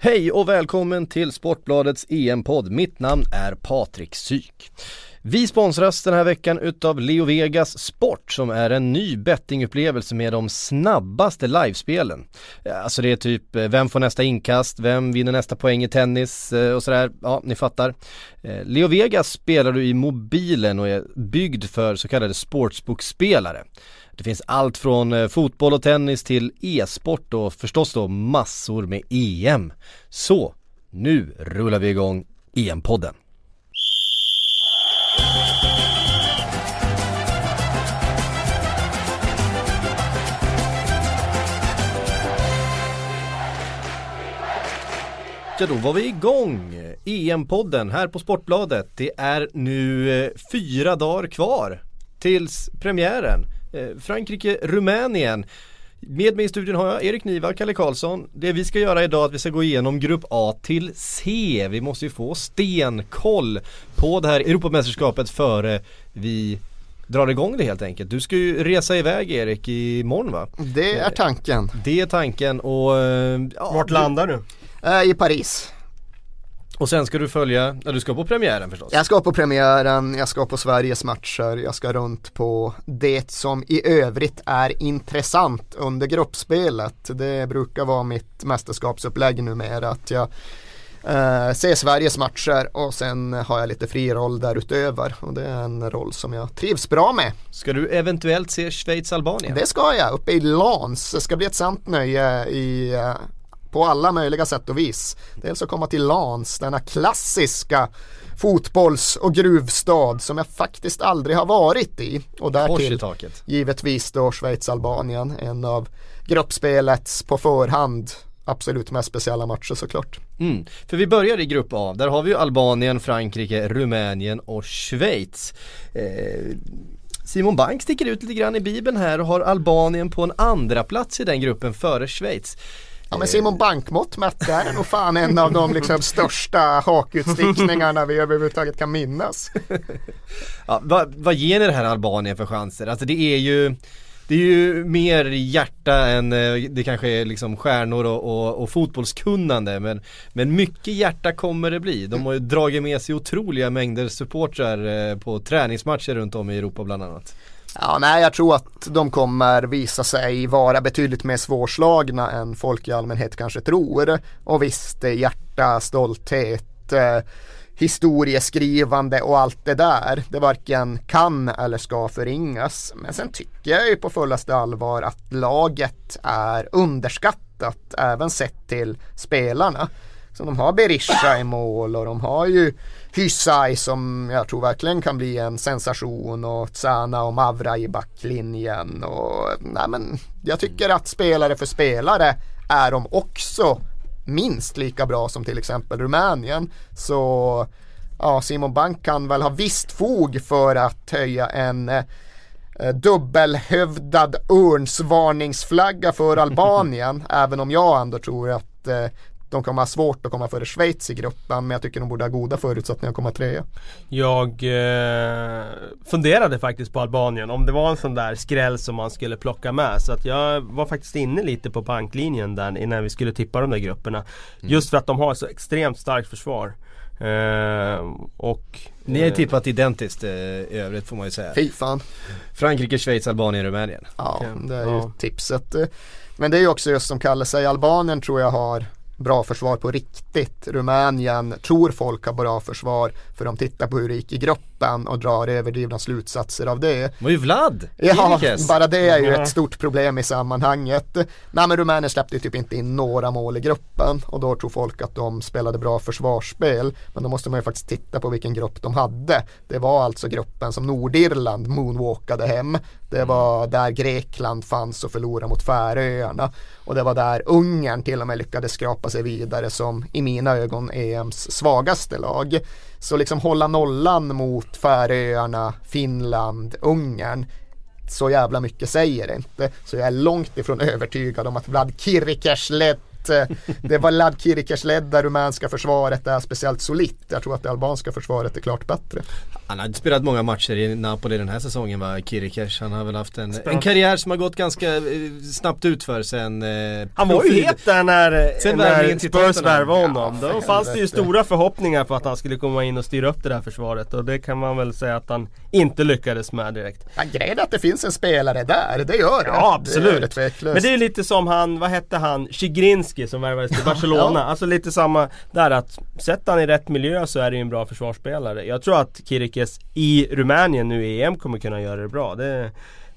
Hej och välkommen till Sportbladets EM-podd. Mitt namn är Patrik Syk. Vi sponsras den här veckan utav Leo Vegas Sport som är en ny bettingupplevelse med de snabbaste livespelen. Alltså det är typ eh, vem får nästa inkast, vem vinner nästa poäng i tennis eh, och sådär. Ja, ni fattar. Eh, Leo Vegas spelar du i mobilen och är byggd för så kallade sportsbookspelare. Det finns allt från eh, fotboll och tennis till e-sport och förstås då massor med EM. Så, nu rullar vi igång EM-podden. Ja då var vi igång! EM-podden här på Sportbladet. Det är nu eh, fyra dagar kvar tills premiären. Eh, Frankrike-Rumänien. Med mig i studion har jag Erik Niva, Kalle Karlsson. Det vi ska göra idag är att vi ska gå igenom Grupp A till C. Vi måste ju få stenkoll på det här Europamästerskapet före vi drar igång det helt enkelt. Du ska ju resa iväg Erik imorgon va? Det är tanken. Det är tanken och... Ja, Vart landar du? Eh, I Paris. Och sen ska du följa, ja du ska på premiären förstås? Jag ska på premiären, jag ska på Sveriges matcher, jag ska runt på det som i övrigt är intressant under gruppspelet. Det brukar vara mitt mästerskapsupplägg numera att jag eh, ser Sveriges matcher och sen har jag lite fri roll därutöver och det är en roll som jag trivs bra med. Ska du eventuellt se Schweiz-Albanien? Det ska jag, uppe i Lans. Det ska bli ett sant nöje i eh, på alla möjliga sätt och vis. Dels att komma till Lans, denna klassiska fotbolls och gruvstad som jag faktiskt aldrig har varit i. Och därtill givetvis då Schweiz-Albanien, en av gruppspelets på förhand absolut mest speciella matcher såklart. Mm. För vi börjar i grupp A, där har vi ju Albanien, Frankrike, Rumänien och Schweiz. Eh, Simon Bank sticker ut lite grann i bibeln här och har Albanien på en andra plats i den gruppen före Schweiz. Ja men Simon Bankmått mätt där är nog fan en av de liksom största hakutstickningarna vi överhuvudtaget kan minnas. ja, vad, vad ger ni det här Albanien för chanser? Alltså det är ju det är ju mer hjärta än eh, det kanske är liksom stjärnor och, och, och, fotbollskunnande men, men mycket hjärta kommer det bli. De har ju dragit med sig otroliga mängder supportrar eh, på träningsmatcher runt om i Europa bland annat. Ja, nej, jag tror att de kommer visa sig vara betydligt mer svårslagna än folk i allmänhet kanske tror. Och visst, eh, hjärta, stolthet, eh, historieskrivande och allt det där. Det varken kan eller ska förringas. Men sen tycker jag ju på fullaste allvar att laget är underskattat även sett till spelarna. Så de har Berisha i mål och de har ju Hysaj som jag tror verkligen kan bli en sensation och Tsana och Mavra i backlinjen. Och, nej men, jag tycker att spelare för spelare är de också minst lika bra som till exempel Rumänien. Så ja, Simon Bank kan väl ha visst fog för att höja en eh, dubbelhövdad örnsvarningsflagga för Albanien. även om jag ändå tror att eh, de kommer ha svårt att komma före Schweiz i gruppen men jag tycker de borde ha goda förutsättningar att komma trea. Jag eh, funderade faktiskt på Albanien om det var en sån där skräll som man skulle plocka med så att jag var faktiskt inne lite på banklinjen där innan vi skulle tippa de där grupperna. Mm. Just för att de har så extremt starkt försvar. Eh, och Ni har ju tippat identiskt eh, i övrigt får man ju säga. Fy fan. Frankrike, Schweiz, Albanien, Rumänien. Ja, det är ju ja. tipset. Men det är ju också just som Kalle säger, Albanien tror jag har bra försvar på riktigt. Rumänien tror folk har bra försvar för de tittar på hur det gick i gruppen och drar överdrivna slutsatser av det. Det var ju Vlad! Ja, bara det är ju ett stort problem i sammanhanget. Nej men Rumänien släppte ju typ inte in några mål i gruppen och då tror folk att de spelade bra försvarsspel. Men då måste man ju faktiskt titta på vilken grupp de hade. Det var alltså gruppen som Nordirland moonwalkade hem. Det var där Grekland fanns och förlorade mot Färöarna. Och det var där Ungern till och med lyckades skrapa sig vidare som i mina ögon EMs svagaste lag. Så liksom hålla nollan mot Färöarna, Finland, Ungern så jävla mycket säger det inte. Så jag är långt ifrån övertygad om att Vlad Kirikers eh, det var Lad Kirikers ledda rumänska försvaret är speciellt solitt. Jag tror att det albanska försvaret är klart bättre. Han har spelat många matcher i Napoli den här säsongen va, Kirikers. Han har väl haft en, en karriär som har gått ganska eh, snabbt ut för sen eh, Han var ju het där när, Sen när Spurs värvade honom. Ja, Då fanns det ju stora förhoppningar på att han skulle komma in och styra upp det där försvaret. Och det kan man väl säga att han inte lyckades med direkt. Ja, grejen är att det finns en spelare där, det gör det. Ja Det det absolut. tveklöst. Men det är lite som han, vad hette han, Zigrinski som värvades till Barcelona. Ja. Alltså lite samma där att sätter han i rätt miljö så är det ju en bra försvarsspelare. Jag tror att Kirikes i Rumänien nu i EM kommer kunna göra det bra. Det,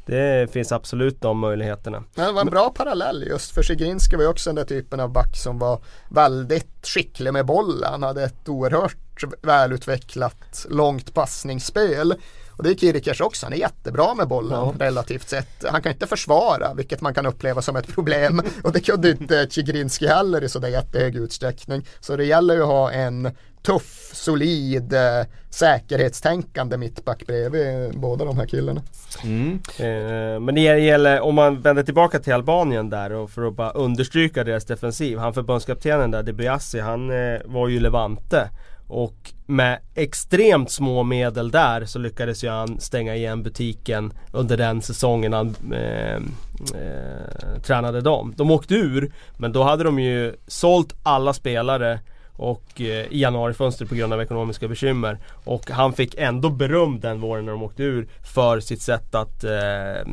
det finns absolut de möjligheterna. Men det var en bra parallell just för Zigrinski var ju också den där typen av back som var väldigt skicklig med bollen. Han hade ett oerhört välutvecklat långt passningsspel. Och det är Kirikers också, han är jättebra med bollen Ja. relativt sett. Han kan inte försvara, vilket man kan uppleva som ett problem. Och det kunde inte Zigrinski heller i sådär jättehög utsträckning. Så det gäller ju att ha en tuff, solid, eh, säkerhetstänkande mittback bredvid båda de här killarna. mm. Eh, men det gäller, om man vänder tillbaka till Albanien där och för att bara understryka deras defensiv. Han förbundskaptenen där, Debiassi, han eh, var ju Levante. Och med extremt små medel där så lyckades ju han stänga igen butiken under den säsongen han eh, eh, tränade dem. De åkte ur, men då hade de ju sålt alla spelare och eh, i januarifönstret på grund av ekonomiska bekymmer. Och han fick ändå beröm den våren när de åkte ur för sitt sätt att eh, eh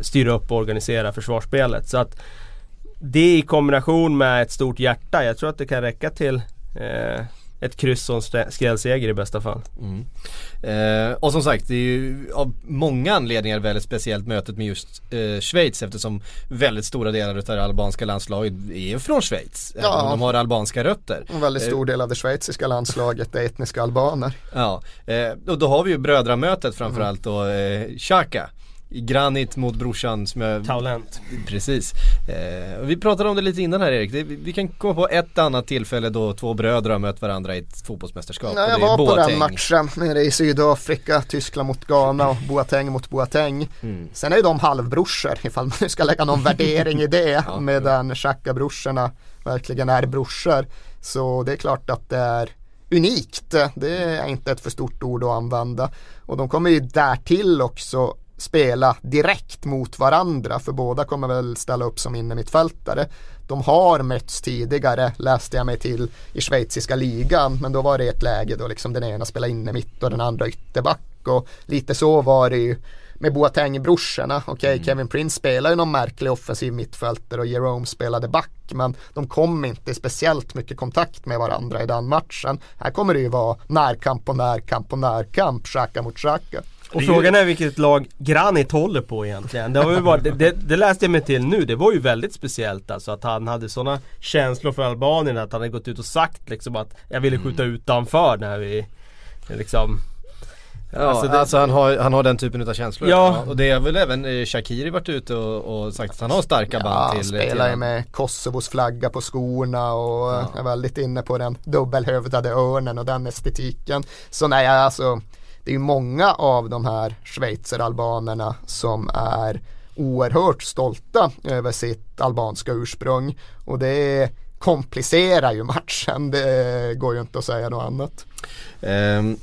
styra upp och organisera försvarsspelet. Så att det i kombination med ett stort hjärta, jag tror att det kan räcka till eh, ett kryss och en skrällseger i bästa fall. Mm. Eh, och som sagt, det är ju av många anledningar väldigt speciellt mötet med just eh, Schweiz eftersom väldigt stora delar av det albanska landslaget är från Schweiz. Även Ja. om de har albanska rötter. En väldigt stor del av det schweiziska landslaget är etniska albaner. Ja, eh, och då har vi ju brödramötet framförallt då, eh, Xhaka. Granit mot brorsan som jag... Talent. Precis. Eh, vi pratade om det lite innan här Erik. Det, vi kan komma på ett annat tillfälle då två bröder har mött varandra i ett fotbollsmästerskap. Ja, jag var på Boateng. den matchen nere i Sydafrika, Tyskland mot Ghana och Boateng mot Boateng. Mm. Sen är ju de halvbrorsor ifall man nu ska lägga någon värdering i det Ja, medan Xhaka-brorsorna verkligen är brorsor. Så det är klart att det är unikt. Det är inte ett för stort ord att använda. Och de kommer ju därtill också spela direkt mot varandra för båda kommer väl ställa upp som innermittfältare. De har mötts tidigare läste jag mig till i schweiziska ligan men då var det ett läge då liksom den ena spelade innermitt och den andra ytterback och lite så var det ju med Boateng-brorsorna. Okej, Kevin Prince spelar ju någon märklig offensiv mittfältare och Jerome spelade back men de kom inte i speciellt mycket kontakt med varandra i den matchen. Här kommer det ju vara närkamp och närkamp och närkamp, Xhaka mot Xhaka. Och är ju- frågan är vilket lag Granit håller på egentligen. Det, har ju varit, det, det, det läste jag mig till nu, det var ju väldigt speciellt alltså att han hade sådana känslor för Albanien att han hade gått ut och sagt liksom att jag ville skjuta utanför när vi liksom Ja, Alltså alltså, det- han, har, han har den typen av känslor. Ja. Och det är väl även eh, Shakiri varit ute och, och sagt att han har starka Ja, band han till spelar ju med Kosovos flagga på skorna och Ja. är väldigt inne på den dubbelhövdade örnen och den estetiken. Så nej, alltså det är ju många av de här schweizeralbanerna som är oerhört stolta över sitt albanska ursprung och det komplicerar ju matchen, det går ju inte att säga något annat. Um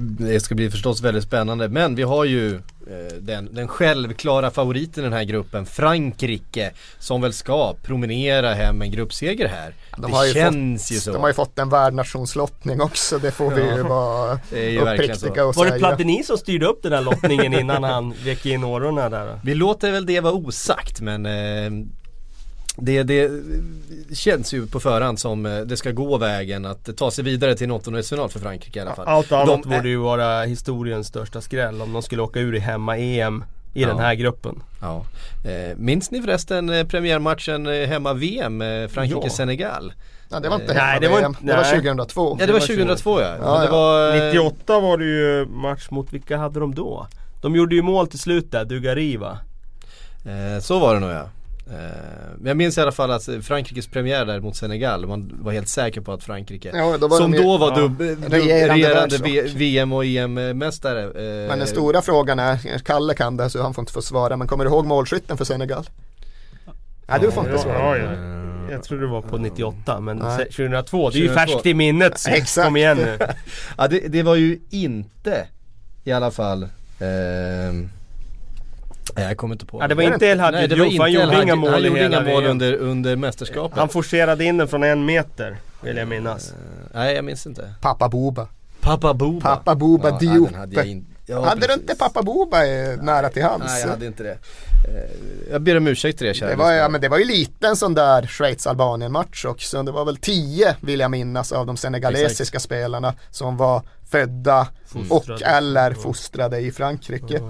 det ska bli förstås väldigt spännande men vi har ju eh, den, den självklara favoriten i den här gruppen Frankrike som väl ska promenera hem en gruppseger här. De det har ju känns fått, ju så. De har ju fått en värdnationslottning också, det får vi ju vara är ju så. uppriktiga och Var det säga. Platini som styrde upp den där lottningen innan han vek in årorna där? Vi låter väl det vara osagt men eh, det, det känns ju på förhand som eh, det ska gå vägen att ta sig vidare till en åttondelsfinal för Frankrike i alla fall. Allt annat De borde ju vara historiens största skräll om de skulle åka ur i hemma-EM i Ja. den här gruppen. Ja. Eh, minns ni förresten eh, premiärmatchen hemma-VM, Frankrike-Senegal? Ja, det var inte Nej, hemma det var VM. det var nej. 2002. Ja det var var 2002 ja. Ja, ja. var, eh, 98 var det ju match mot, vilka hade de då? De gjorde ju mål till slut där, Dugari va? eh, så var det nog ja. Eh, men jag minns i alla fall att eh, Frankrikes premiär där mot Senegal, man var helt säker på att Frankrike Ja, då Som de ju- då var ja, dubb, regerande VM och EM-mästare. Eh, Men den stora frågan är, Kalle kan det så han får inte få svara, men kommer du ihåg målskytten för Senegal? Nej du får inte Ja, svara. ja, ja. Jag tror det var på 98 men Nej. 2002, det är ju 2002. färskt i minnet så Exakt. kom igen nu. Ja det, det var ju inte i alla fall ehm, Nej jag kommer inte på Ja, det var inte El Nej, Hadji det han El gjorde Hadji. inga mål Han gjorde inga mål under, under mästerskapet Han forcerade in den från en meter, vill jag minnas. Eh, Nej jag minns inte Pappa Boba. Pappa Boba Pappa Boba ja, Diop. den hade jag in... ja, hade du inte pappa Boba eh, nära till hands? Nej jag hade inte det Eh, Jag ber om ursäkt till det kära Det var, ja, men det var ju lite en sån där Schweiz-Albanien match också. Det var väl tio vill jag minnas av de senegalesiska spelarna som var födda Fostrade. och eller fostrade i Frankrike.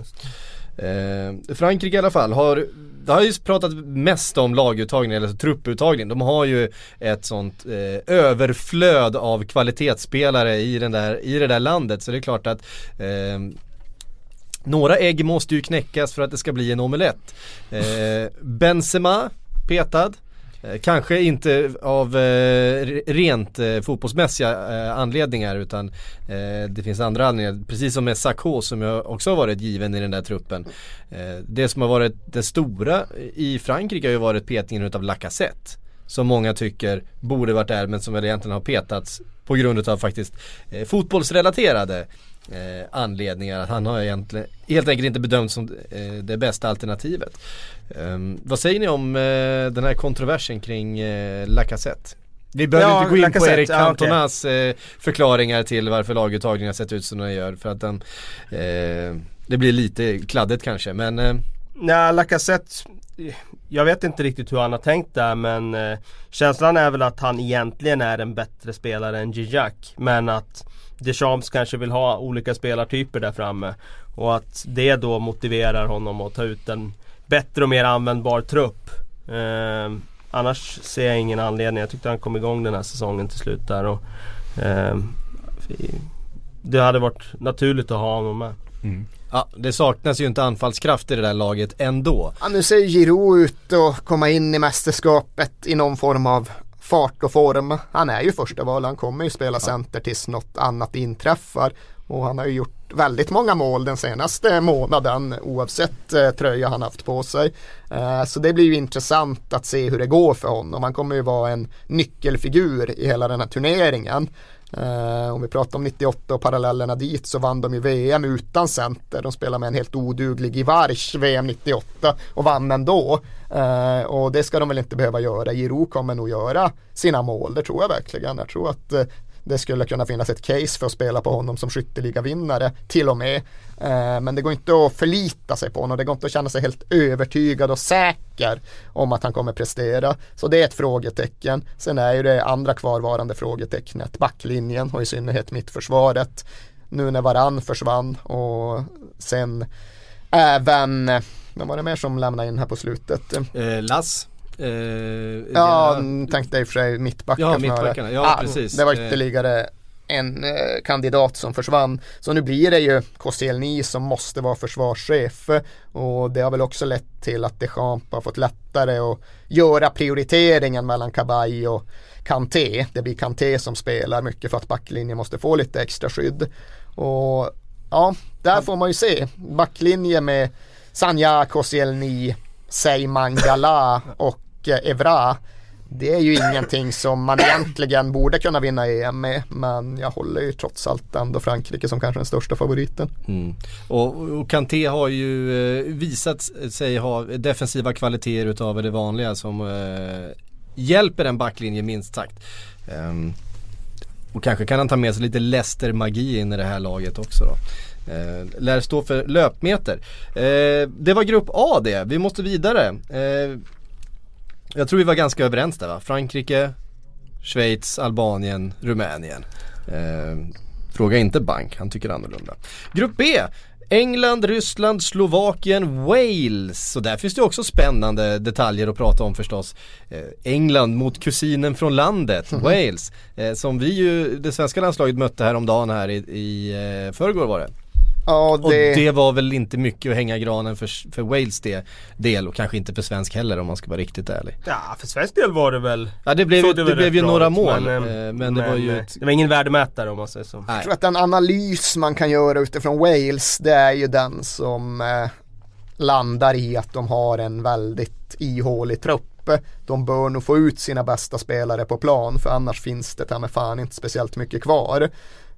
Eh, Frankrike i alla fall har det har ju pratat mest om laguttagning eller trupputtagning. De har ju ett sånt eh, överflöd av kvalitetsspelare i, den där, i det där landet så det är klart att eh, några ägg måste ju knäckas för att det ska bli en omelett. Eh, Benzema petad. Eh, kanske inte av eh, rent eh, fotbollsmässiga eh, anledningar utan eh, det finns andra anledningar. Precis som med Sakho som jag också har varit given i den där truppen. Eh, det som har varit det stora i Frankrike har ju varit petningen utav Lacazette. Som många tycker borde varit där men som väl egentligen har petats på grund av faktiskt eh, fotbollsrelaterade eh, anledningar. Han har egentligen helt enkelt inte bedömts som eh, det bästa alternativet. Ehm, vad säger ni om eh, den här kontroversen kring eh, Lacazette? Vi behöver Ja, inte gå in på Erik ja. Cantonas eh, förklaringar till varför laguttagningen har sett ut som den gör. För att den, eh, det blir lite kladdigt kanske men eh, Nej, Lacazette Jag vet inte riktigt hur han har tänkt där men eh, Känslan är väl att han egentligen är en bättre spelare än Gignac Men att Deschamps kanske vill ha olika spelartyper där framme Och att det då motiverar honom att ta ut en bättre och mer användbar trupp eh, Annars ser jag ingen anledning. Jag tyckte han kom igång den här säsongen till slut där och eh, Det hade varit naturligt att ha honom med. ja, det saknas ju inte anfallskraft i det där laget ändå. Ja, nu ser Giroud ut att komma in i mästerskapet i någon form av fart och form. Han är ju första val, han kommer ju spela center tills något annat inträffar. Och han har ju gjort väldigt många mål den senaste månaden oavsett eh, tröja han haft på sig. Eh, så det blir ju intressant att se hur det går för honom. Han kommer ju vara en nyckelfigur i hela den här turneringen. Eh, om vi pratar om 98 och parallellerna dit så vann de ju VM utan center. De spelade med en helt oduglig Ivarch VM 98 och vann ändå. Eh, och det ska de väl inte behöva göra. Giro kommer nog göra sina mål, det tror jag verkligen. Jag tror att eh, det skulle kunna finnas ett case för att spela på honom som skytteligavinnare till och med. Eh, men det går inte att förlita sig på honom. Det går inte att känna sig helt övertygad och säker om att han kommer prestera. Så det är ett frågetecken. Sen är ju det andra kvarvarande frågetecknet backlinjen och i synnerhet mittförsvaret. Nu när Varann försvann och sen även, eh, vem var det mer som lämnade in här på slutet? Eh, Lass. Eh, Ja, mm, tänkte i och för sig mittbackar Ja, mittbackarna. Ja, precis. Det var Eh. ytterligare en eh, kandidat som försvann. Så nu blir det ju Koscielny som måste vara försvarschef. Och det har väl också lett till att Deschamps har fått lättare att göra prioriteringen mellan Kabay och Kanté. Det blir Kanté som spelar mycket för att backlinjen måste få lite extra skydd. Och ja, där får man ju se. Backlinje med Sanja, Koscielny, Seyman Gala och och Evra. Det är ju ingenting som man egentligen borde kunna vinna EM med. Men jag håller ju trots allt ändå Frankrike som kanske den största favoriten. Mm. Och, och Kanté har ju eh, visat sig ha defensiva kvaliteter utav det vanliga som eh, hjälper en backlinje minst sagt. Um, och kanske kan han ta med sig lite Leicester-magi in i det här laget också då. Eh, lär stå för löpmeter. Eh, det var grupp A det, vi måste vidare. Eh, jag tror vi var ganska överens där va? Frankrike, Schweiz, Albanien, Rumänien. Eh, fråga inte Bank, han tycker annorlunda. Grupp B. England, Ryssland, Slovakien, Wales. Så där finns det också spännande detaljer att prata om förstås. Eh, England mot kusinen från landet, Wales. Eh, som vi ju, det svenska landslaget mötte häromdagen här i, i eh, förrgår var det. Ja, Och det, det var väl inte mycket att hänga granen för, för Wales del, del och kanske inte för svensk heller om man ska vara riktigt ärlig. Ja, för svensk del var det väl Ja det blev, det väl blev ju några mål men, men, eh, men det var ju eh, ett, Det var ingen värdemätare om man säger så. jag nej. tror att den analys man kan göra utifrån Wales det är ju den som eh, landar i att de har en väldigt ihålig trupp. De bör nog få ut sina bästa spelare på plan för annars finns det ta med fan inte speciellt mycket kvar.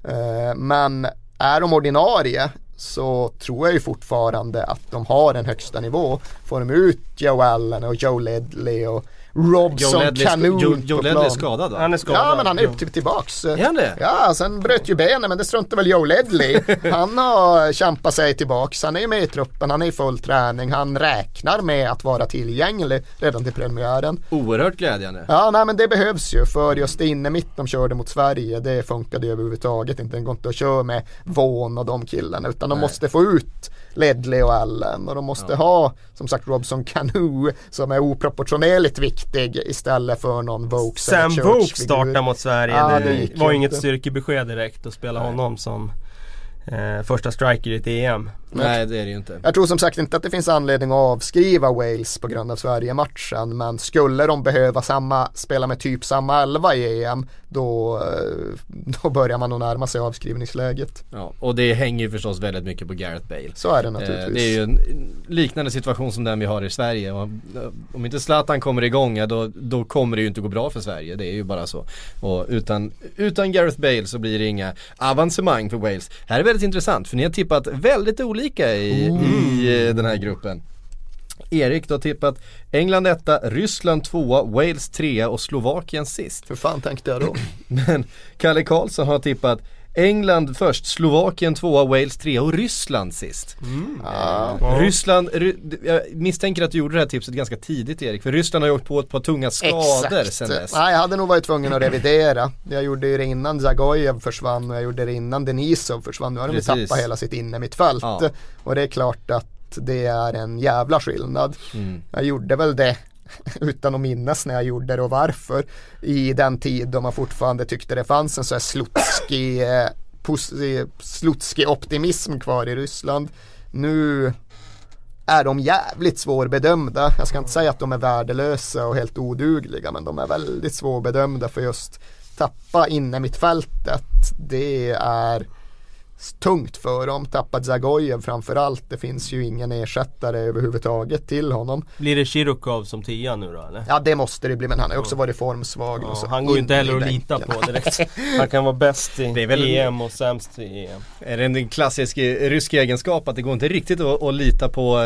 Eh, men är de ordinarie? Så tror jag ju fortfarande att de har en högsta nivå. Får de ut Joe Allen och Joe Ledley och Robson Joe, Joe på Ledley är skadad va? Han är skadad. Ja men han är typ tillbaks. Är han det? Ja, sen bröt ju benen men det struntar väl Joe Ledley. Han har kämpat sig tillbaks. Han är med i truppen, han är i full träning. Han räknar med att vara tillgänglig redan till premiären. Oerhört glädjande. Ja, nej men det behövs ju för just inne mitt de körde mot Sverige, det funkade ju överhuvudtaget inte. Det går inte att köra med Vaughan och de killarna utan de Nej. måste få ut Ledley och Allen och de måste ha som sagt Robson Canoe som är oproportionerligt viktig istället för någon Vokes Sam Vokes startar mot Sverige. Ja, det det var ju inget styrkebesked direkt att spela honom som eh, första striker i ett EM. Nej det är det ju inte. Jag tror som sagt inte att det finns anledning att avskriva Wales på grund av Sverige-matchen men skulle de behöva samma, spela med typ samma elva i EM då, eh, då börjar man nog närma sig avskrivningsläget. Ja, och det hänger ju förstås väldigt mycket på Gareth Bale. Så är det Eh, naturligtvis. Det är ju en liknande situation som den vi har i Sverige. Eh, Om inte Zlatan kommer igång, ja, då, då kommer det ju inte gå bra för Sverige. Det är ju bara så. Och utan, utan Gareth Bale så blir det inga avancemang för Wales. Här är väldigt intressant för ni har tippat väldigt olika i, i eh, den här gruppen. Erik, du har tippat England etta, Ryssland tvåa, Wales trea och Slovakien sist. Hur fan tänkte jag då? Men Kalle Karlsson har tippat England först, Slovakien tvåa, Wales trea och Ryssland sist. Ja. Ja. Ryssland, Ry, jag misstänker att du gjorde det här tipset ganska tidigt Erik, för Ryssland har ju åkt på ett par tunga skador sen dess. Nej, jag hade nog varit tvungen att revidera. Jag gjorde det innan Zagojev försvann och jag gjorde det innan Denisov försvann. Nu har de tappat hela sitt innermittfält. Ja. Och det är klart att det är en jävla skillnad. Mm. Jag gjorde väl det utan att minnas när jag gjorde det och varför. I den tid då man fortfarande tyckte det fanns en så här slutski, eh, eh optimism kvar i Ryssland. Nu är de jävligt svårbedömda. Jag ska inte säga att de är värdelösa och helt odugliga men de är väldigt svårbedömda för just tappa inne mittfältet. Det är tungt för dem. Tappat Zagojev framförallt. Det finns ju ingen ersättare överhuvudtaget till honom. Blir det Chirukov som tia nu då eller? Ja det måste det bli men han har ju också varit formsvag. Ja, och så han går ju inte in heller att lita på direkt. Han kan vara bäst i Det är väl- EM och sämst i EM. Är det en klassisk eh, rysk egenskap att det går inte riktigt att, att lita på eh,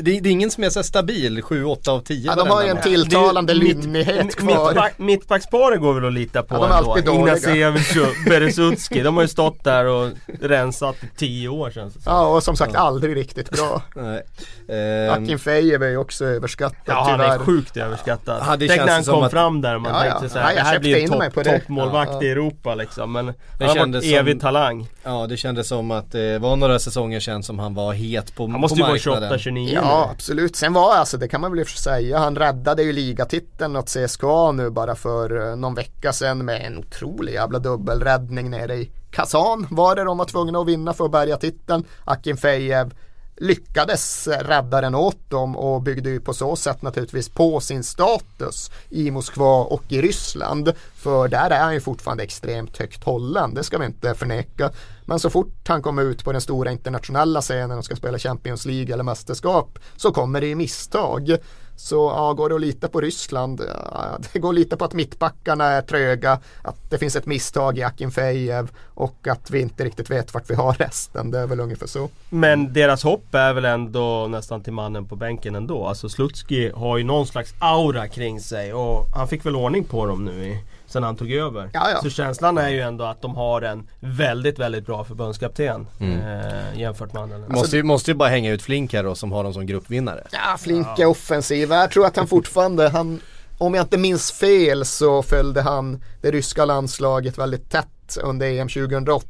det, det är ingen som är så stabil 7-8 av 10 Ja, de har ju en. Tilltalande lymmighet mitt- kvar. mittback- Mittbacksparet går väl att lita på Ja, de är ändå. alltid. Ignacevich och Beresutski. De har ju stått där och rensat i tio år känns det som. Ja och som sagt aldrig riktigt bra. Nej. Ehm, Akinfejev är ju också överskattad Ja han är tyvärr. sjukt överskattad. Ja, det Tänk när han kom att- fram där man Ja, ja. tänkte såhär, Ja, jag det här blir en topp, toppmålvakt Ja, i ja. Europa liksom. Men Det han har varit som- evig talang. Ja det kändes som att det var några säsonger sedan som han var het på, Han måste på ju vara marknaden. 28-29 Ja nu. absolut, sen var alltså det kan man väl i säga, han räddade ju ligatiteln åt CSKA nu bara för eh, någon vecka sedan med en otrolig jävla dubbelräddning nere i Kazan var det de var tvungna att vinna för att bärga titeln. Akinfejev lyckades rädda den åt dem och byggde ju på så sätt naturligtvis på sin status i Moskva och i Ryssland. För där är han ju fortfarande extremt högt hållen, det ska vi inte förneka. Men så fort han kommer ut på den stora internationella scenen och ska spela Champions League eller mästerskap så kommer det ju misstag. Så ja, går det att lita på Ryssland? Ja, det går att lita på att mittbackarna är tröga, att det finns ett misstag i Akinfejev och att vi inte riktigt vet vart vi har resten. Det är väl ungefär så. Men deras hopp är väl ändå nästan till mannen på bänken ändå. Alltså Slutski har ju någon slags aura kring sig och han fick väl ordning på dem nu i, sen han tog över. Ja, ja. Så känslan är ju ändå att de har en väldigt, väldigt bra förbundskapten eh, jämfört med andra länder. Måste, ju, måste ju bara hänga ut Flink här då som har dem som gruppvinnare. Ja, Flink är offensiv. Jag tror att han fortfarande, han, om jag inte minns fel så följde han det ryska landslaget väldigt tätt under EM 2008.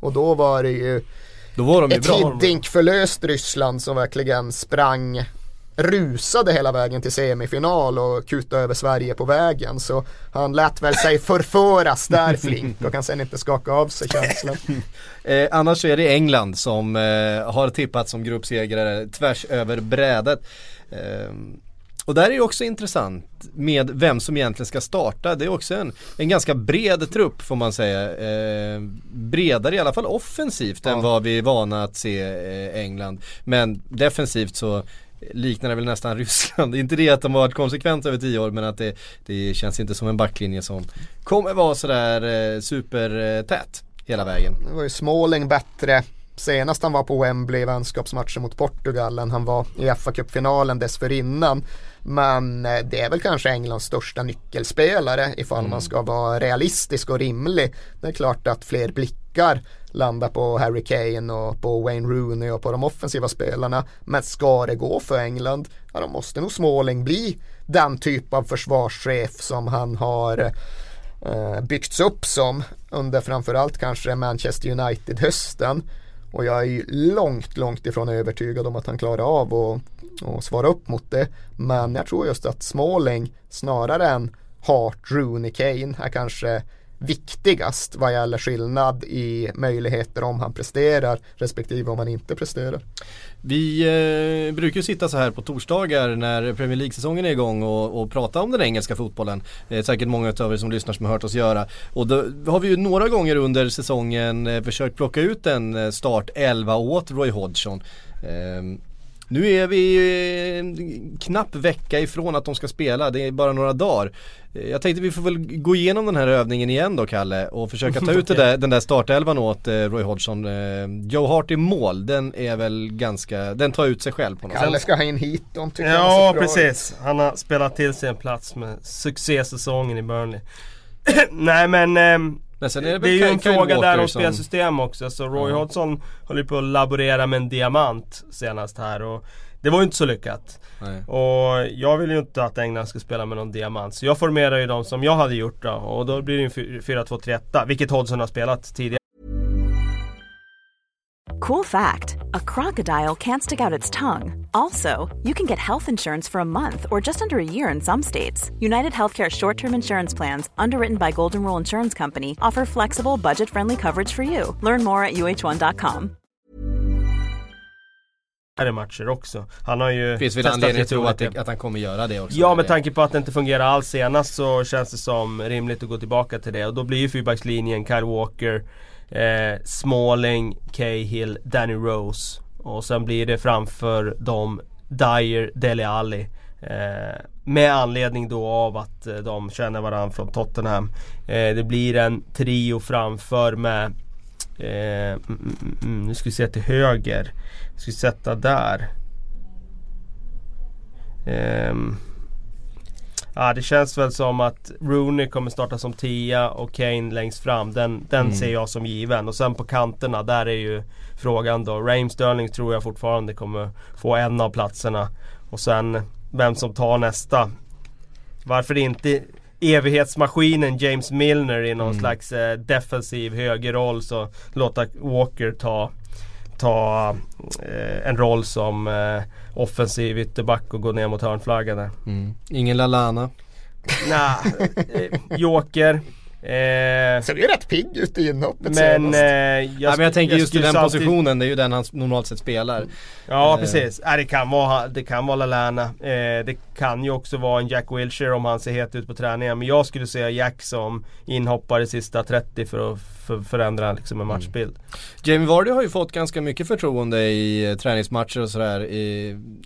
Och då var det ju Då var de ju ett bra. Hiddink-förlöst Ryssland som verkligen sprang rusade hela vägen till semifinal och kutade över Sverige på vägen. Så han lät väl sig förföras där Flink och kan sen inte skaka av sig känslan. Eh, annars så är det England som eh, har tippat som gruppsegrare tvärs över brädet. Eh, och där är det också intressant med vem som egentligen ska starta. Det är också en, en ganska bred trupp får man säga. Eh, bredare i alla fall offensivt än vad vi är vana att se eh, England. Men defensivt så liknar det väl nästan Ryssland. Inte det att de har varit konsekventa över tio år men att det, det känns inte som en backlinje som kommer vara sådär eh, supertät hela vägen. Det var ju Småling bättre senast han var på Wembley i vänskapsmatchen mot Portugal än han var i FA-cupfinalen dessförinnan. Men eh, det är väl kanske Englands största nyckelspelare ifall mm. man ska vara realistisk och rimlig. Det är klart att fler blickar landa på Harry Kane och på Wayne Rooney och på de offensiva spelarna. Men ska det gå för England, ja då måste nog Småling bli den typ av försvarschef som han har eh, byggts upp som under framförallt kanske Manchester United-hösten. Och jag är ju långt, långt ifrån övertygad om att han klarar av att svara upp mot det. Men jag tror just att Småling snarare än Hart, Rooney, Kane är kanske viktigast vad gäller skillnad i möjligheter om han presterar respektive om han inte presterar. Vi eh, brukar sitta så här på torsdagar när Premier League-säsongen är igång och, och prata om den engelska fotbollen. Det är säkert många av er som lyssnar som har hört oss göra. Och då har vi ju några gånger under säsongen eh, försökt plocka ut en eh, start 11 åt Roy Hodgson. Eh, nu är vi en eh, knapp vecka ifrån att de ska spela, det är bara några dagar. Eh, jag tänkte vi får väl gå igenom den här övningen igen då Kalle och försöka ta ut okay. där, den där startelvan åt eh, Roy Hodgson. Joe Hart i mål, den är väl ganska, den tar ut sig själv på något sätt. Kalle ska ha in hit dem tycker ja, jag Ja precis, han har spelat till sig en plats med succésäsongen i Burnley. Nej men ehm, men sen är det, det är ju en Kyle fråga Walker där om som... spelsystem också. Så Roy mm. Hodgson håller på att laborera med en diamant senast här och det var ju inte så lyckat. Nej. Och jag vill ju inte att England ska spela med någon diamant. Så jag formerar ju dem som jag hade gjort då. Och då blir det ju 4-2-3-1, vilket Hodgson har spelat tidigare. Cool fact a crocodile can't stick out its tongue. Also, you can get health insurance for a month or just under a year in some states. United Healthcare short term insurance plans, underwritten by Golden Rule Insurance Company, offer flexible, budget friendly coverage for you. Learn more at uh1.com. matcher också. Han har ju Finns väl anledning att tro att, att, han kommer göra det också? Ja med tanke på att det inte fungerar alls senast så känns det som rimligt att gå tillbaka till det och då blir ju fyrbackslinjen Kyle Walker eh, Smalling, Cahill, Danny Rose. Och sen blir det framför dem Dyer, Dele Alli. Eh, med anledning då av att eh, de känner varandra från Tottenham. Eh, det blir en trio framför med eh, mm, mm, mm, mm Nu ska vi se till höger. Ska vi sätta där. Um, Ja det känns väl som att Rooney kommer starta som tia och Kane längst fram. Den, den mm. ser jag som given. Och sen på kanterna, där är ju frågan då. Raheem Sterling tror jag fortfarande kommer få en av platserna. Och sen vem som tar nästa. Varför inte evighetsmaskinen James Milner i någon mm. slags eh, defensiv högerroll så låta Walker ta ta eh, en roll som eh, offensiv ytterback och gå ner mot hörnflaggan där. Mm. Ingen Lalana? Nej, eh, Joker. Eh, Ser ju rätt pigg ut i inhoppet Men, eh, jag, ja, men jag tänker jag just i den alltid... positionen, det är ju den han normalt sett spelar. Ja eh. precis, äh, det kan vara, det kan vara Lallana. Eh, det kan ju också vara en Jack Wilshere om han ser het ut på träningen. Men jag skulle säga Jack som inhoppare sista 30 för att för, förändra liksom en matchbild. Mm. Jamie Vardy har ju fått ganska mycket förtroende i eh, träningsmatcher och sådär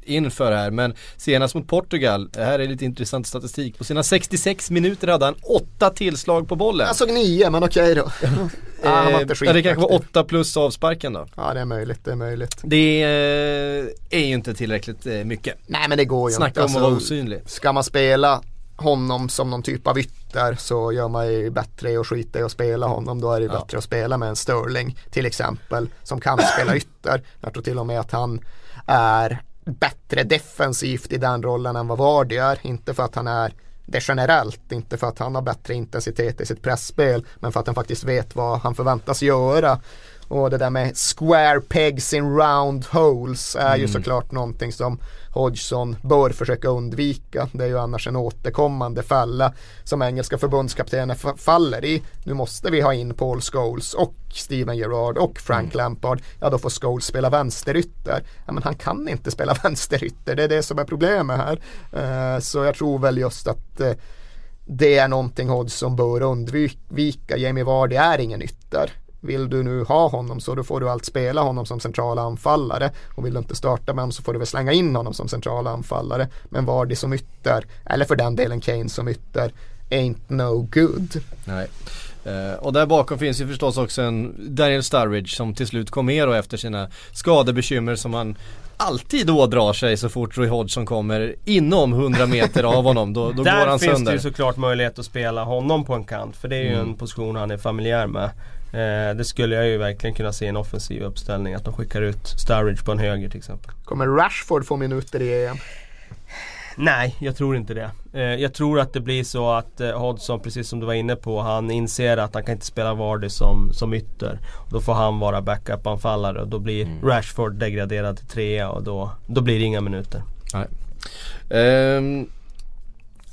inför här. Men senast mot Portugal, det här är lite intressant statistik. På sina 66 minuter hade han 8 tillslag på bollen. Jag såg 9 men okej då. ah, eh, det kanske var 8 plus avsparken då. Ja det är möjligt, det är möjligt. Det eh, är ju inte tillräckligt mycket. Nej men det går ju Snacka inte. Snacka om att alltså, vara osynlig. Ska man spela honom som någon typ av ytter så gör man ju bättre i att skita i att spela honom. Då är det ja. bättre att spela med en Sterling till exempel som kan spela ytter. Jag tror till och med att han är bättre defensivt i den rollen än vad Vardy är. Inte för att han är det generellt, inte för att han har bättre intensitet i sitt pressspel men för att han faktiskt vet vad han förväntas göra. Och det där med square pegs in round holes är mm. ju såklart någonting som Hodgson bör försöka undvika. Det är ju annars en återkommande fälla som engelska förbundskaptener faller i. Nu måste vi ha in Paul Scholes och Steven Gerrard och Frank mm. Lampard. Ja då får Scholes spela vänsterytter. Ja men han kan inte spela vänsterytter. Det är det som är problemet här. Uh, så jag tror väl just att uh, det är någonting Hodgson bör undvika. Jamie Vardy är ingen ytter vill du nu ha honom så då får du allt spela honom som centrala anfallare och vill du inte starta med honom så får du väl slänga in honom som centrala anfallare men Vardy som ytter eller för den delen Kane som ytter ain't no good. Nej. Uh, och där bakom finns ju förstås också en Daniel Sturridge som till slut kom med då efter sina skadebekymmer som han alltid ådrar sig så fort Roy Hodgson kommer inom 100 meter av honom. Då, då går han sönder. Där finns det ju såklart möjlighet att spela honom på en kant för det är ju mm. en position han är familjär med. Eh, det skulle jag ju verkligen kunna se i en offensiv uppställning att de skickar ut Sturridge på en höger till exempel. Kommer Rashford få minuter i EM? Nej, jag tror inte det. Eh, jag tror att det blir så att eh, Hodgson, precis som du var inne på, han inser att han kan inte spela Vardy som, som ytter. Då får han vara backup-anfallare och då blir mm. Rashford degraderad till trea och då, då blir det inga minuter. Nej. Um,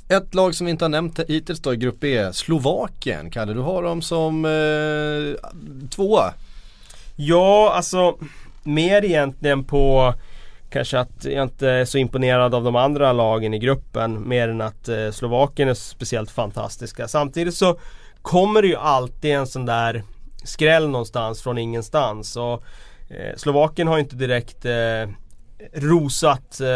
ett lag som vi inte har nämnt hittills då i Grupp B, Slovakien. Kalle, du har dem som eh, tvåa. Ja, alltså mer egentligen på Kanske att jag inte är så imponerad av de andra lagen i gruppen mer än att eh, Slovakien är speciellt fantastiska. Samtidigt så kommer det ju alltid en sån där skräll någonstans från ingenstans. Och, eh, Slovakien har ju inte direkt eh, rosat eh,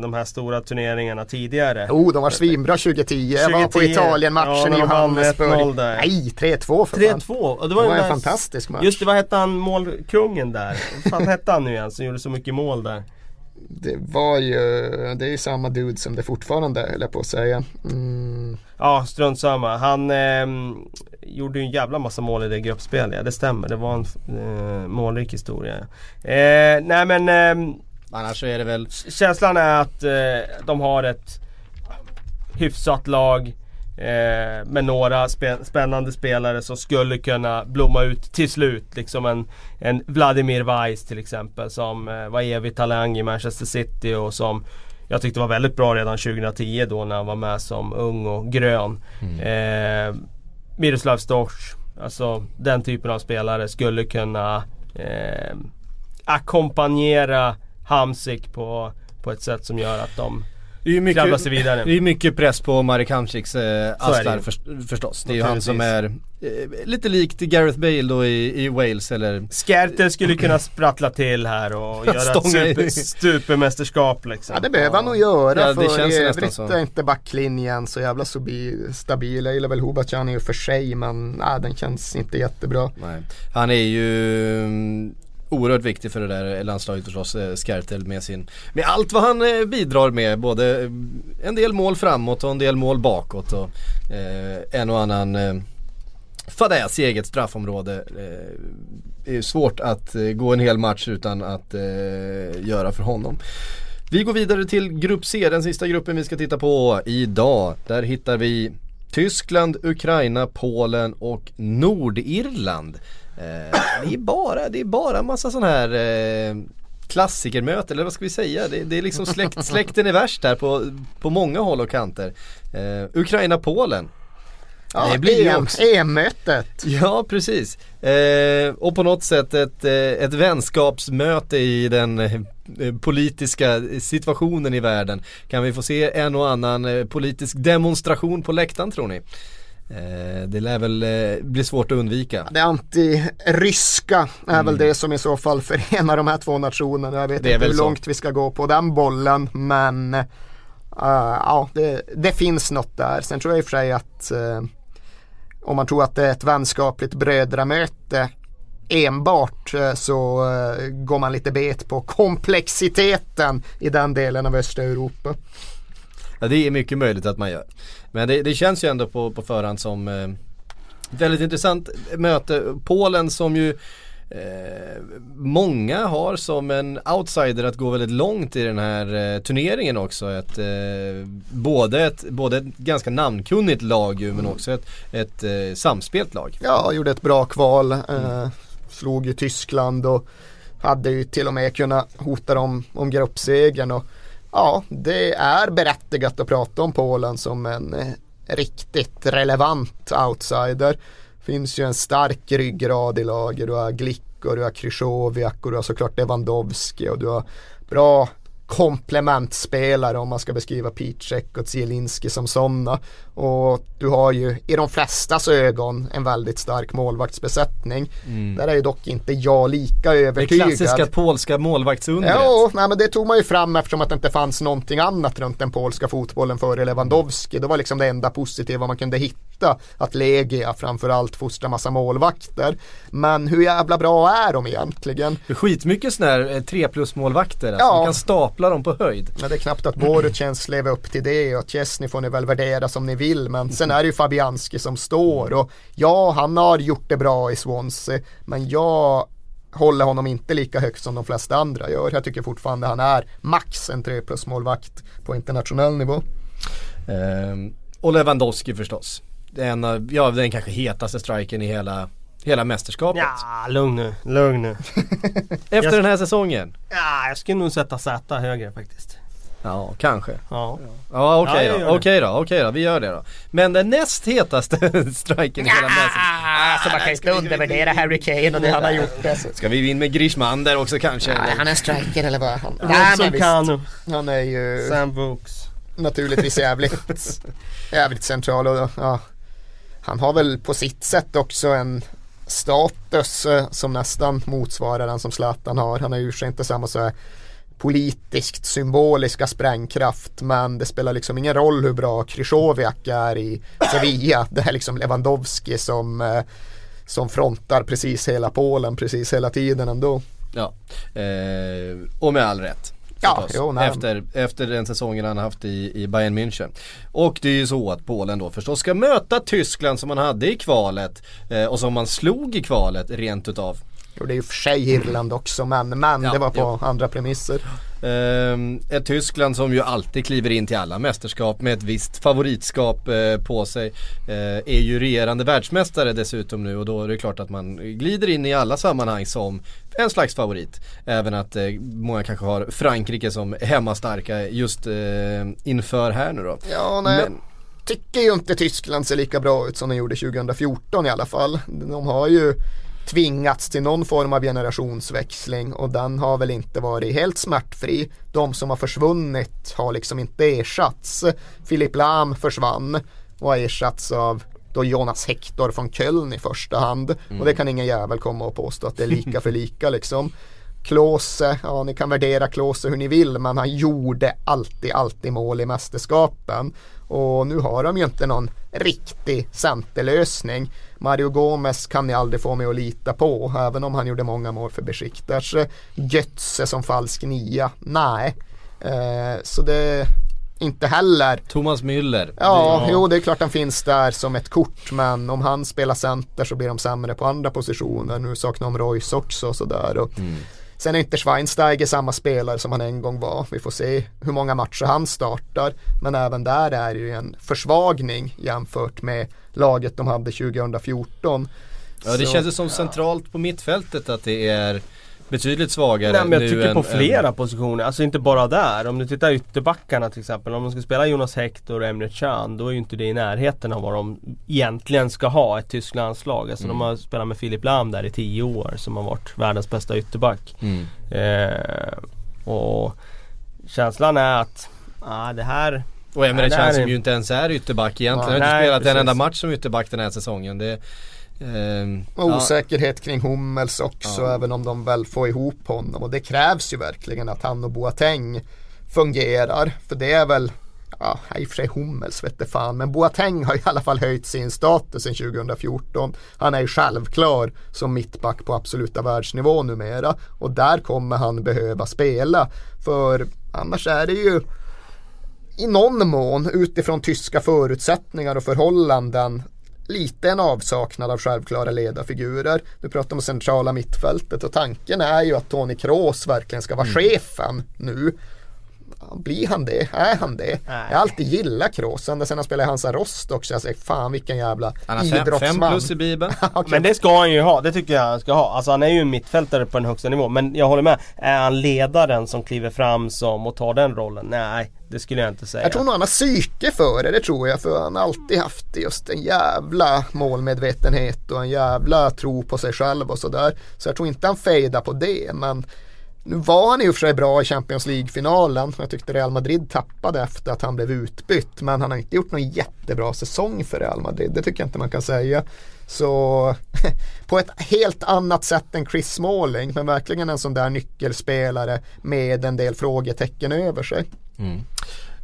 de här stora turneringarna tidigare. Jo, oh, de var svinbra 2010. Jag var på Italien-matchen ja, i Johannesburg. Nej, 3-2 för 3-2. fan. Det var, det var en fantastisk match. Just det, vad hette han målkungen där? Vad fan hette han nu igen som gjorde så mycket mål där? det var ju, det är ju samma dude som det fortfarande höll jag på att säga. Mm. Ja, strunt samma. Han eh, gjorde ju en jävla massa mål i det gruppspelet, ja, det stämmer. Det var en eh, målrik historia. Eh, nej men... Annars så är det väl... Känslan är att eh, de har ett hyfsat lag. Eh, med några spe spännande spelare som skulle kunna blomma ut till slut. Liksom en, en Vladimir Weiss till exempel som eh, var evig talang i Manchester City och som jag tyckte var väldigt bra redan 2010 då när han var med som ung och grön. Mm. Eh, Miroslav Storch, alltså den typen av spelare skulle kunna eh, ackompanjera Hamsik på, på ett sätt som gör att de det är mycket, sig vidare. Det är mycket press på Marek Hamsiks eh, axlar för, förstås. Det är ju han som är eh, lite likt Gareth Bale då i, i Wales eller Skertel skulle kunna sprattla till här och göra ett super, supermästerskap liksom. Ja det behöver han nog göra ja, för känns i övrigt är inte backlinjen så jävla stabil. Jag gillar väl Hobatjan i och för sig men nej, den känns inte jättebra. Nej. Han är ju mm, oerhört viktig för det där landslaget förstås, eh, Skertel med sin, med allt vad han eh, bidrar med. Både eh, en del mål framåt och en del mål bakåt och eh, en och annan eh, fadäs i eget straffområde. Eh, det är svårt att eh, gå en hel match utan att eh, göra för honom. Vi går vidare till Grupp C, den sista gruppen vi ska titta på idag. Där hittar vi Tyskland, Ukraina, Polen och Nordirland. Eh, det är bara, det är bara massa sån här eh, klassikermöte eller vad ska vi säga? Det, det är liksom släkt, släkten är värst här på, på många håll och kanter. Eh, Ukraina-Polen. Ja, det blir EM, också... EM-mötet. Ja, precis. Eh, och på något sätt ett, eh, ett vänskapsmöte i den eh, politiska situationen i världen. Kan vi få se en och annan eh, politisk demonstration på läktaren tror ni? Eh, det lär väl eh, bli svårt att undvika. Det anti-ryska är mm. väl det som i så fall förenar de här två nationerna. Jag vet inte hur så. långt vi ska gå på den bollen men uh, ja, det, det, finns något där. Sen tror jag i och för sig att uh, om man tror att det är ett vänskapligt brödramöte enbart så går man lite bet på komplexiteten i den delen av östra Europa. Ja det är mycket möjligt att man gör. Men det, det känns ju ändå på, på förhand som eh, väldigt intressant möte. Polen som ju eh, många har som en outsider att gå väldigt långt i den här eh, turneringen också. Ett, eh, både, ett, både ett ganska namnkunnigt lag ju, men också ett, ett eh, samspelt lag. Ja, gjorde ett bra kval. Eh, mm. Slog ju Tyskland och hade ju till och med kunnat hota dem om gruppsegern. Och ja, det är berättigat att prata om Polen som en eh, riktigt relevant outsider. Finns ju en stark ryggrad i laget. Du har Glick och du har Krychowiak och du har såklart Lewandowski och du har bra komplementspelare om man ska beskriva Piszek och Zielinski som sådana. Och du har ju i de flestas ögon en väldigt stark målvaktsbesättning. Mm. Där är ju dock inte jag lika övertygad. Det klassiska polska målvaktsundret. Jo, nej, men det tog man ju fram eftersom att det inte fanns någonting annat runt den polska fotbollen före Lewandowski. Det var liksom det enda positiva man kunde hitta. Att Legia framförallt fostrar massa målvakter. Men hur jävla bra är de egentligen? Det är skitmycket sådana här 3 plus målvakter. Alltså. Ja. Man kan stapla dem på höjd. Men det är knappt att Borucens lever upp till det och Chesney får ni väl värdera som ni vill. Men sen är det ju Fabianski som står och ja, han har gjort det bra i Swansea. Men jag håller honom inte lika högt som de flesta andra gör. Jag tycker fortfarande han är max en 3 plus målvakt på internationell nivå. Ehm, och Lewandowski förstås. En av, ja, den kanske hetaste striken i hela Hela mästerskapet. Ja, lugn nu, lugn nu. Efter jag, den här säsongen? Ja, jag skulle nog sätta Z högre faktiskt. Ja, kanske. Ja, ja okej okay ja, då, okej okay då, okej okay då, vi gör det då. Men den näst hetaste striken i hela mästerskapet. Alltså man kan inte undervärdera Harry Kane och det han har gjort. Alltså. Ska vi in med Grishman där också kanske? Ja, han är striker eller vad? Han, Nej, men Han är ju... Sam Vokes. Naturligtvis jävligt, jävligt central och ja. Han har väl på sitt sätt också en status eh, som nästan motsvarar den som Zlatan har. Han har ju inte samma så här politiskt symboliska sprängkraft men det spelar liksom ingen roll hur bra Krychowiak är i Sevilla. Det är liksom Lewandowski som, eh, som frontar precis hela Polen precis hela tiden ändå. Ja, eh, och med all rätt. Ja, jo, efter, efter den säsongen han haft i, i Bayern München. Och det är ju så att Polen då förstås ska möta Tyskland som man hade i kvalet eh, och som man slog i kvalet rent utav. Jo det är ju för sig Irland också men, men ja, det var på ja. andra premisser. Uh, ett Tyskland som ju alltid kliver in till alla mästerskap med ett visst favoritskap uh, på sig. Uh, är ju regerande världsmästare dessutom nu och då är det klart att man glider in i alla sammanhang som en slags favorit. Även att uh, många kanske har Frankrike som hemmastarka just inför här nu då. Ja, nej. Men, tycker ju inte Tyskland ser lika bra ut som de gjorde 2014 i alla fall. De har ju tvingats till någon form av generationsväxling och den har väl inte varit helt smärtfri. De som har försvunnit har liksom inte ersatts. Filip Lam försvann och har ersatts av då Jonas Hector från Köln i första hand. Mm. Och det kan ingen jävel komma och påstå att det är lika för lika liksom. Klose, ja ni kan värdera Klose hur ni vill men han gjorde alltid, alltid mål i mästerskapen. Och nu har de ju inte någon riktig centerlösning. Mario Gomez kan ni aldrig få mig att lita på, även om han gjorde många mål för Besiktas. Götze som falsk nia, nej. Eh, så det inte heller. Thomas Müller. Ja, ja, jo det är klart han finns där som ett kort men om han spelar center så blir de sämre på andra positioner. Nu saknar de Royce också och sådär. Mm. Sen är inte Schweinsteiger samma spelare som han en gång var. Vi får se hur många matcher han startar. Men även där är det ju en försvagning jämfört med laget de hade 2014. Ja det Så, känns ju som centralt på mittfältet att det är betydligt svagare Nej, men jag tycker än, på flera än... positioner, alltså inte bara där. Om du tittar ytterbackarna till exempel. Om de ska spela Jonas Hector och Emre Can då är ju inte det i närheten av vad de egentligen ska ha ett tyskt landslag. Alltså mm. de har spelat med Filip Lam där i tio år som har varit världens bästa ytterback. Mm. Eh, och känslan är att, ah, det här och Emre Can som ju inte ens är ytterback egentligen. Ja, har inte spelat precis. en enda match som ytterback den här säsongen. Det, Um, Osäkerhet ja. kring Hummels också ja. även om de väl får ihop honom och det krävs ju verkligen att han och Boateng fungerar för det är väl Ja, i och för sig Hummels vet fan, men Boateng har i alla fall höjt sin status sen 2014. Han är ju självklar som mittback på absoluta världsnivå numera och där kommer han behöva spela. För annars är det ju i någon mån utifrån tyska förutsättningar och förhållanden lite en avsaknad av självklara ledarfigurer. Du pratar om centrala mittfältet och tanken är ju att Tony Kroos verkligen ska vara mm. chefen nu. Blir han det? Är han det? Nej. Jag har alltid gillat Kroos. Ända sedan han spelade i Hansa Rostock så jag säger fan vilken jävla han har idrottsman. Fem plus i bibeln. okay. Men det ska han ju ha. Det tycker jag han ska ha. Alltså han är ju en mittfältare på den högsta nivå. Men jag håller med. Är han ledaren som kliver fram som och tar den rollen? Nej. Det skulle jag inte säga. Jag tror nog han har psyke för det, det tror jag. För han har alltid haft just en jävla målmedvetenhet och en jävla tro på sig själv och sådär. Så jag tror inte han fejdar på det. Men nu var han i och för sig bra i Champions League-finalen. Jag tyckte Real Madrid tappade efter att han blev utbytt. Men han har inte gjort någon jättebra säsong för Real Madrid. Det tycker jag inte man kan säga. Så på ett helt annat sätt än Chris Smalling. Men verkligen en sån där nyckelspelare med en del frågetecken över sig. Mm.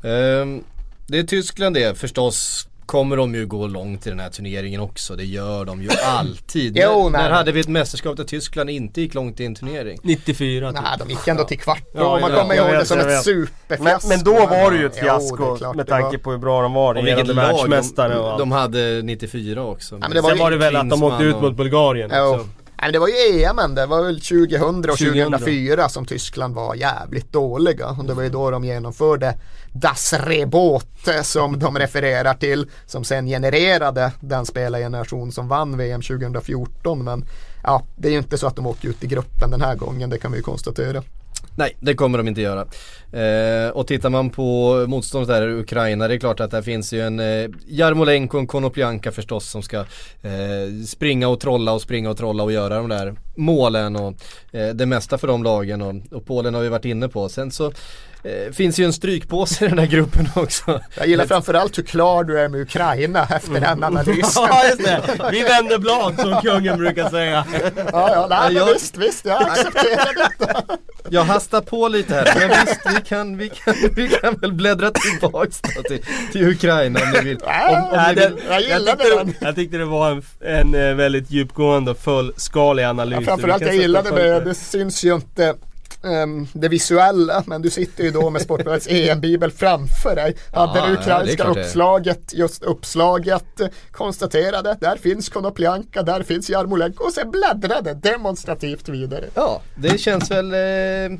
Um, det är Tyskland det förstås kommer de ju gå långt i den här turneringen också. Det gör de ju alltid. jo, när, när hade vi ett mästerskap där Tyskland inte gick långt i en turnering? 94 Nej, de gick ändå till kvart. Ja, man kommer ihåg det som ett superfiasko. Men, men, då var det ju ett fiasko jo, med tanke på hur bra de var. Och vilket världsmästare och allt. De hade 94 också. Ja, men det var Sen var det väl att de åkte ut mot Bulgarien också. Nej, det var ju EM det var väl 2000 och 2004 som Tyskland var jävligt dåliga. Och det var ju då de genomförde Das Rebot som de refererar till. Som sen genererade den spelargeneration som vann VM 2014. Men ja, det är ju inte så att de åker ut i gruppen den här gången, det kan vi ju konstatera. Nej, det kommer de inte göra. Eh, och tittar man på motståndet där i Ukraina, det är klart att där finns ju en eh, Jarmolenko och en Konoplyanka förstås som ska eh, springa och trolla och springa och trolla och göra de där målen och eh, det mesta för de lagen och, och Polen har vi varit inne på. Sen så eh, finns ju en strykpåse i den här gruppen också. Jag gillar framförallt hur klar du är med Ukraina efter mm. den analysen. ja, just det. Vi vänder blad som kungen brukar säga. ja, ja, nej, jag, visst, visst, jag accepterar detta. Jag hastar på lite här, men visst, vi kan, vi kan, vi kan väl bläddra tillbaks till, till Ukraina om ni vill. Om, om ja, ni vill. Jag gillade den. Jag tyckte det var en, en eh, väldigt djupgående och fullskalig analys. Ja, framförallt jag gillade det, det syns ju inte um, det visuella men du sitter ju då med Sportbladets EM-bibel framför dig. Hade det ukrainska ja, uppslaget, just uppslaget konstaterade där finns Konoplyanka, där finns Jarmolenko och sen bläddrade demonstrativt vidare. Ja, det känns väl eh...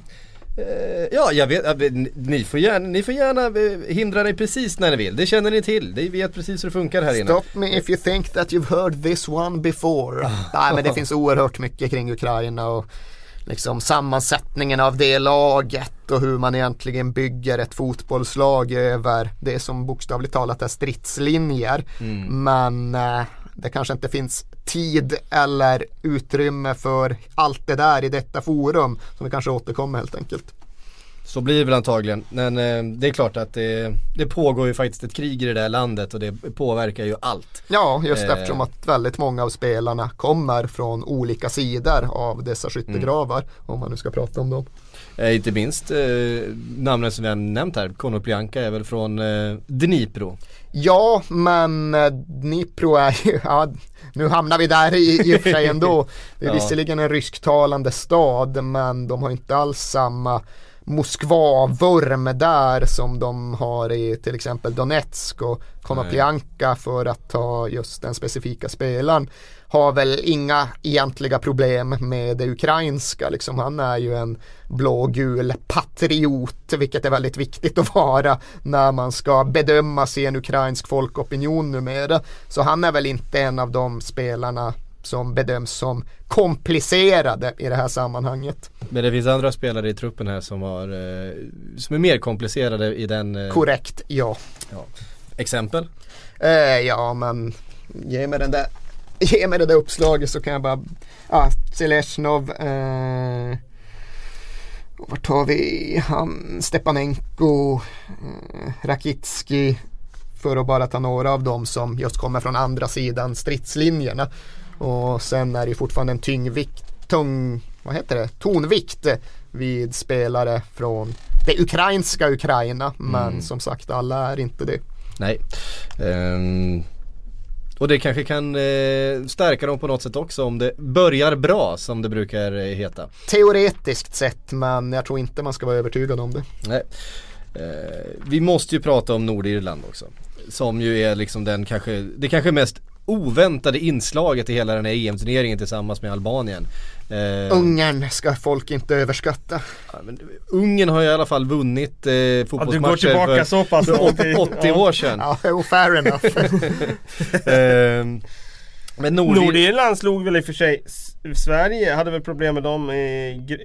Ja, jag vet, ni får, gärna, ni får gärna eh, hindra dig precis när ni vill. Det känner ni till. Ni vet precis hur det funkar här inne. Stop me if you think that you've heard this one before. Nej men det finns oerhört mycket kring Ukraina och liksom sammansättningen av det laget och hur man egentligen bygger ett fotbollslag över det som bokstavligt talat är stridslinjer. Mm. Men eh, det kanske inte finns tid eller utrymme för allt det där i detta forum som vi kanske återkommer helt enkelt. Så blir det väl antagligen. Men eh, det är klart att det, det, pågår ju faktiskt ett krig i det där landet och det påverkar ju allt. Ja, just eh. eftersom att väldigt många av spelarna kommer från olika sidor av dessa skyttegravar. Mm. Om man nu ska prata om dem. Eh, inte minst eh, namnen som vi har nämnt här, Konoplyanka är väl från eh, Dnipro. Ja, men eh, Dnipro är ju, ja, nu hamnar vi där i, i och för sig ändå. Det är ja. visserligen en rysktalande stad men de har inte alls samma Moskva-vurm där som de har i till exempel Donetsk och Konoplyanka för att ta just den specifika spelaren har väl inga egentliga problem med det ukrainska. Liksom, han är ju en blågul patriot, vilket är väldigt viktigt att vara när man ska bedöma sig en ukrainsk folkopinion numera. Så han är väl inte en av de spelarna som bedöms som komplicerade i det här sammanhanget. Men det finns andra spelare i truppen här som, har, eh, som är mer komplicerade i den eh... Korrekt, ja. ja. Exempel? Eh, ja men ge mig den där Ge mig det där uppslaget så kan jag bara Ja, Seleshnov eh, Vart har vi han Stepanenko eh, Rakitski För att bara ta några av dem som just kommer från andra sidan stridslinjerna och sen är det fortfarande en tyngdvikt, tung, vad heter det, tonvikt vid spelare från det ukrainska Ukraina. Men mm. som sagt alla är inte det. Nej. Um, och det kanske kan eh, stärka dem på något sätt också om det börjar bra som det brukar eh, heta. Teoretiskt sett men jag tror inte man ska vara övertygad om det. Nej. Eh, vi måste ju prata om Nordirland också. Som ju är liksom den kanske, det kanske mest oväntade inslaget i hela den här EM-turneringen tillsammans med Albanien. Eh, Ungern ska folk inte överskatta. Ja, men, Ungern har ju i alla fall vunnit eh, fotbollsmatcher ja, du går tillbaka för, så pass för 80, 80 år sedan. Ja, fair enough. eh, Men Nordir Nordirland slog väl i och för sig Sverige hade väl problem med dem i,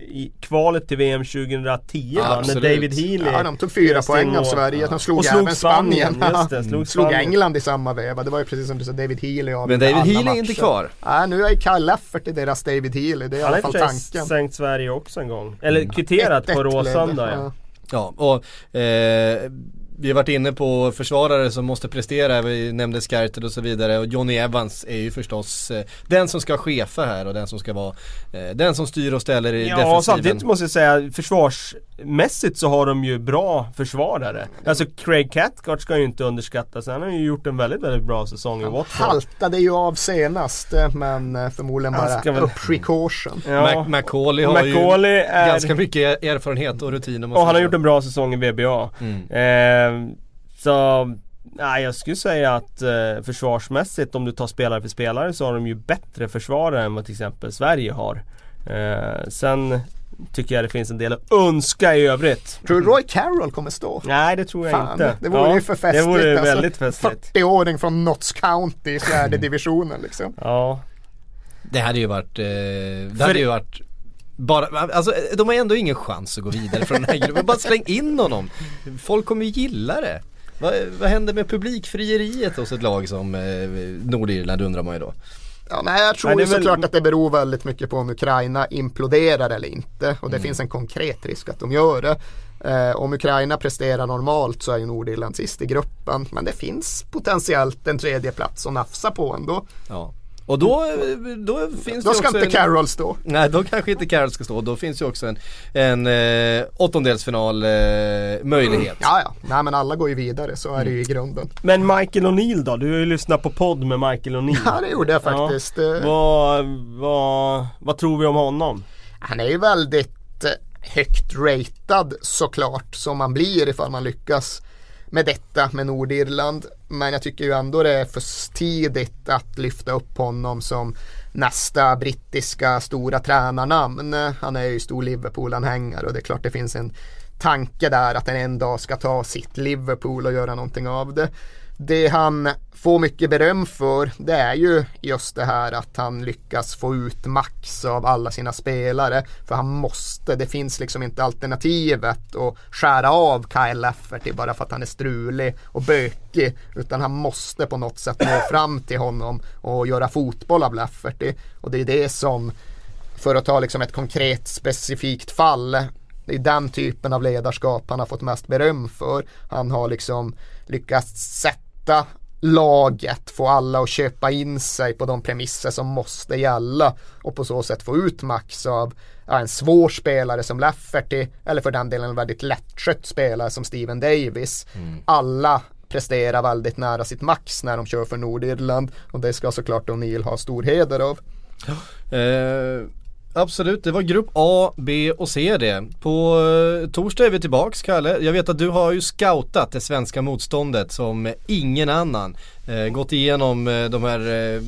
i kvalet till VM 2010 ja, va? När David Healy Ja de tog fyra poäng av Sverige, de slog, slog även Spanien, Spanien. Det, slog, slog England i samma veva, det var ju precis som du sa David Healy av Men David Healy är inte kvar? Nej nu är Kyle Leffert i deras David Healy, det är i alla fall tanken Han har sänkt Sverige också en gång, eller mm. kvitterat på Råsunda ja. Ja, och eh, vi har varit inne på försvarare som måste prestera, vi nämnde Skertel och så vidare och Johnny Evans är ju förstås eh, den som ska chefa här och den som ska vara eh, den som styr och ställer i ja, defensiven. Ja samtidigt måste jag säga försvarsmässigt så har de ju bra försvarare. Alltså Craig Cathcart ska ju inte underskattas, han har ju gjort en väldigt väldigt bra säsong i Watford. Han haltade ju av senast men eh, förmodligen bara väl... upp precaution. Ja. McCauley har Macaulay ju är... ganska mycket erfarenhet och rutin. Och han har gjort en bra säsong i VBA. Mm. Eh, så Nej jag skulle säga att eh, försvarsmässigt om du tar spelare för spelare så har de ju bättre försvarare än vad till exempel Sverige har. Eh, sen tycker jag det finns en del att önska i övrigt. Tror du Roy Carroll kommer stå? Nej det tror jag Fan, inte. Det vore ja, ju för festligt. Det vore alltså, väldigt festligt. 40-åring från Notts County i fjärde divisionen liksom. Ja. Det hade ju varit, eh, det hade ju varit bara, alltså de har ändå ingen chans att gå vidare från den här gruppen. Bara släng in honom. Folk kommer ju gilla det. Vad, vad händer med publikfrieriet hos ett lag som eh, Nordirland undrar man ju då. Ja, nej, jag tror nej, ju såklart väl... att det beror väldigt mycket på om Ukraina imploderar eller inte. Och det mm. finns en konkret risk att de gör det. Eh, om Ukraina presterar normalt så är ju Nordirland sist i gruppen. Men det finns potentiellt en tredje plats att nafsa på ändå. Ja. Och då, då finns då det ska inte en, Carol stå. Nej, då kanske inte Carol ska stå. Då finns ju också en, en eh, åttondelsfinal eh, möjlighet. Mm. Ja, ja. Nej men alla går ju vidare, så är det ju i grunden. Men Michael O'Neill då? Du har ju lyssnat på podd med Michael O'Neill. Ja, det gjorde jag faktiskt. Ja. Vad, vad, vad tror vi om honom? Han är ju väldigt eh, högt ratad såklart, som man blir ifall man lyckas med detta med Nordirland. Men jag tycker ju ändå det är för tidigt att lyfta upp honom som nästa brittiska stora tränarnamn. Han är ju stor Liverpool-anhängare och det är klart det finns en tanke där att han en dag ska ta sitt Liverpool och göra någonting av det. Det han får mycket beröm för det är ju just det här att han lyckas få ut max av alla sina spelare. För han måste, det finns liksom inte alternativet att skära av Kyle Lafferty bara för att han är strulig och bökig. Utan han måste på något sätt nå fram till honom och göra fotboll av Lafferty. Och det är det som, för att ta liksom ett konkret specifikt fall, det är den typen av ledarskap han har fått mest beröm för. Han har liksom lyckats sätta laget, få alla att köpa in sig på de premisser som måste gälla och på så sätt få ut max av ja, en svår spelare som Lafferty eller för den delen en väldigt lättskött spelare som Steven Davis. Mm. Alla presterar väldigt nära sitt max när de kör för Nordirland och det ska såklart O'Neill ha stor heder av. Eh, Absolut, det var grupp A, B och C det. På eh, torsdag är vi tillbaks Kalle. Jag vet att du har ju scoutat det svenska motståndet som ingen annan. Eh, gått igenom eh, de här eh,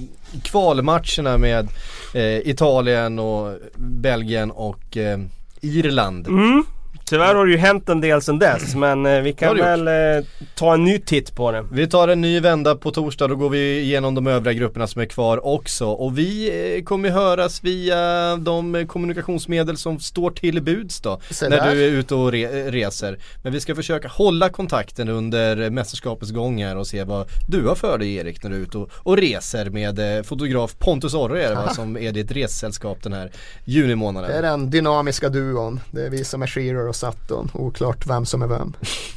kvalmatcherna med eh, Italien och Belgien och eh, Irland. Mm. Tyvärr har det ju hänt en del sedan dess men eh, vi kan väl eh, ta en ny titt på det. Vi tar en ny vända på torsdag, då går vi igenom de övriga grupperna som är kvar också. Och vi eh, kommer höras via de kommunikationsmedel som står till buds då. när du är ute och re reser. Men vi ska försöka hålla kontakten under mästerskapets gång här och se vad du har för dig Erik när du är ute och, och reser med fotograf Pontus Orre är det va, som är ditt ressällskap den här junimånaden. Det är den dynamiska duon. Det är vi som är Shearer och Saturn. Oklart vem som är vem.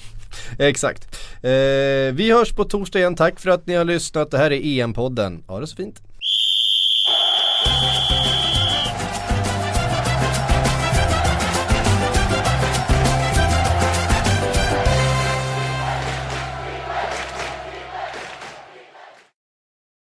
Exakt. Eh, vi hörs på torsdag igen. Tack för att ni har lyssnat. Det här är EM-podden. Ha det så fint.